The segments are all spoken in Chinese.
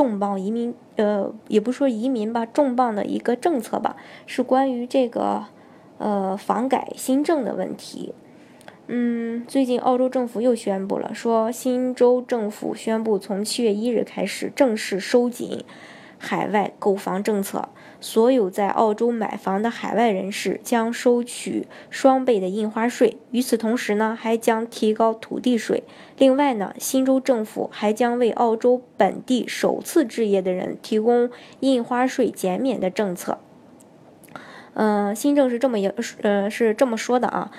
重磅移民，呃，也不说移民吧，重磅的一个政策吧，是关于这个，呃，房改新政的问题。嗯，最近澳洲政府又宣布了，说新州政府宣布从七月一日开始正式收紧。海外购房政策，所有在澳洲买房的海外人士将收取双倍的印花税。与此同时呢，还将提高土地税。另外呢，新州政府还将为澳洲本地首次置业的人提供印花税减免的政策。嗯，新政是这么一，呃，是这么说的啊。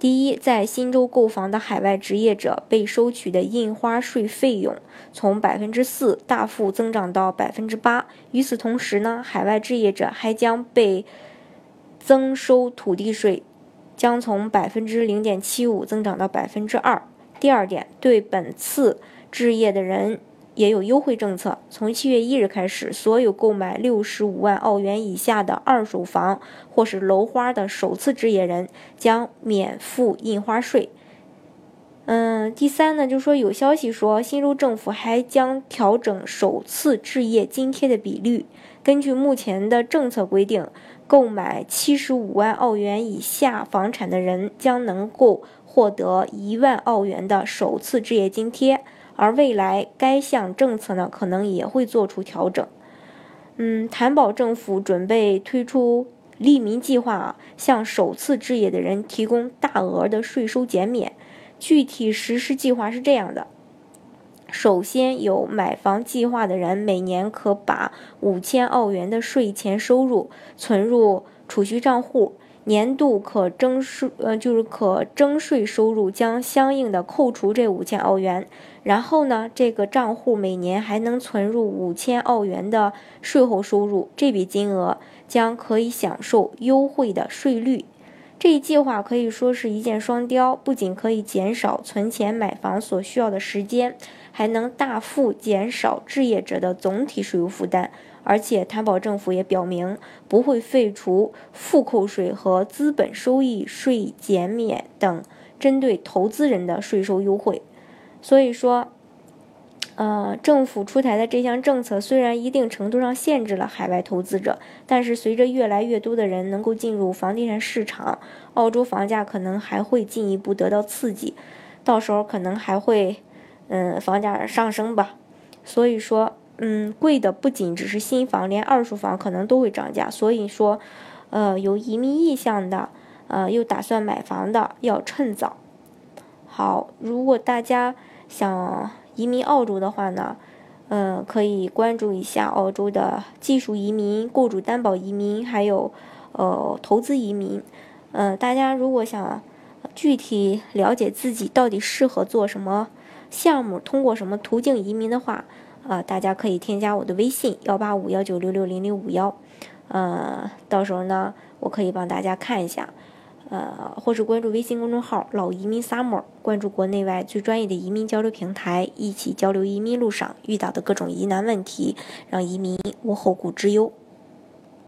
第一，在新州购房的海外职业者被收取的印花税费用从百分之四大幅增长到百分之八。与此同时呢，海外置业者还将被增收土地税，将从百分之零点七五增长到百分之二。第二点，对本次置业的人。也有优惠政策，从七月一日开始，所有购买六十五万澳元以下的二手房或是楼花的首次置业人将免付印花税。嗯，第三呢，就是说有消息说，新州政府还将调整首次置业津贴的比率。根据目前的政策规定，购买七十五万澳元以下房产的人将能够获得一万澳元的首次置业津贴。而未来该项政策呢，可能也会做出调整。嗯，担保政府准备推出利民计划，向首次置业的人提供大额的税收减免。具体实施计划是这样的：首先，有买房计划的人每年可把五千澳元的税前收入存入储蓄账户。年度可征税，呃，就是可征税收入将相应的扣除这五千澳元，然后呢，这个账户每年还能存入五千澳元的税后收入，这笔金额将可以享受优惠的税率。这一计划可以说是一箭双雕，不仅可以减少存钱买房所需要的时间，还能大幅减少置业者的总体税务负担。而且，担保政府也表明不会废除复扣税和资本收益税减免等针对投资人的税收优惠。所以说，呃，政府出台的这项政策虽然一定程度上限制了海外投资者，但是随着越来越多的人能够进入房地产市场，澳洲房价可能还会进一步得到刺激，到时候可能还会，嗯，房价上升吧。所以说。嗯，贵的不仅只是新房，连二手房可能都会涨价。所以说，呃，有移民意向的，呃，又打算买房的，要趁早。好，如果大家想移民澳洲的话呢，嗯，可以关注一下澳洲的技术移民、雇主担保移民，还有呃投资移民。嗯，大家如果想具体了解自己到底适合做什么项目，通过什么途径移民的话。啊，大家可以添加我的微信幺八五幺九六六零零五幺，呃，到时候呢，我可以帮大家看一下，呃，或是关注微信公众号“老移民 summer”，关注国内外最专业的移民交流平台，一起交流移民路上遇到的各种疑难问题，让移民无后顾之忧。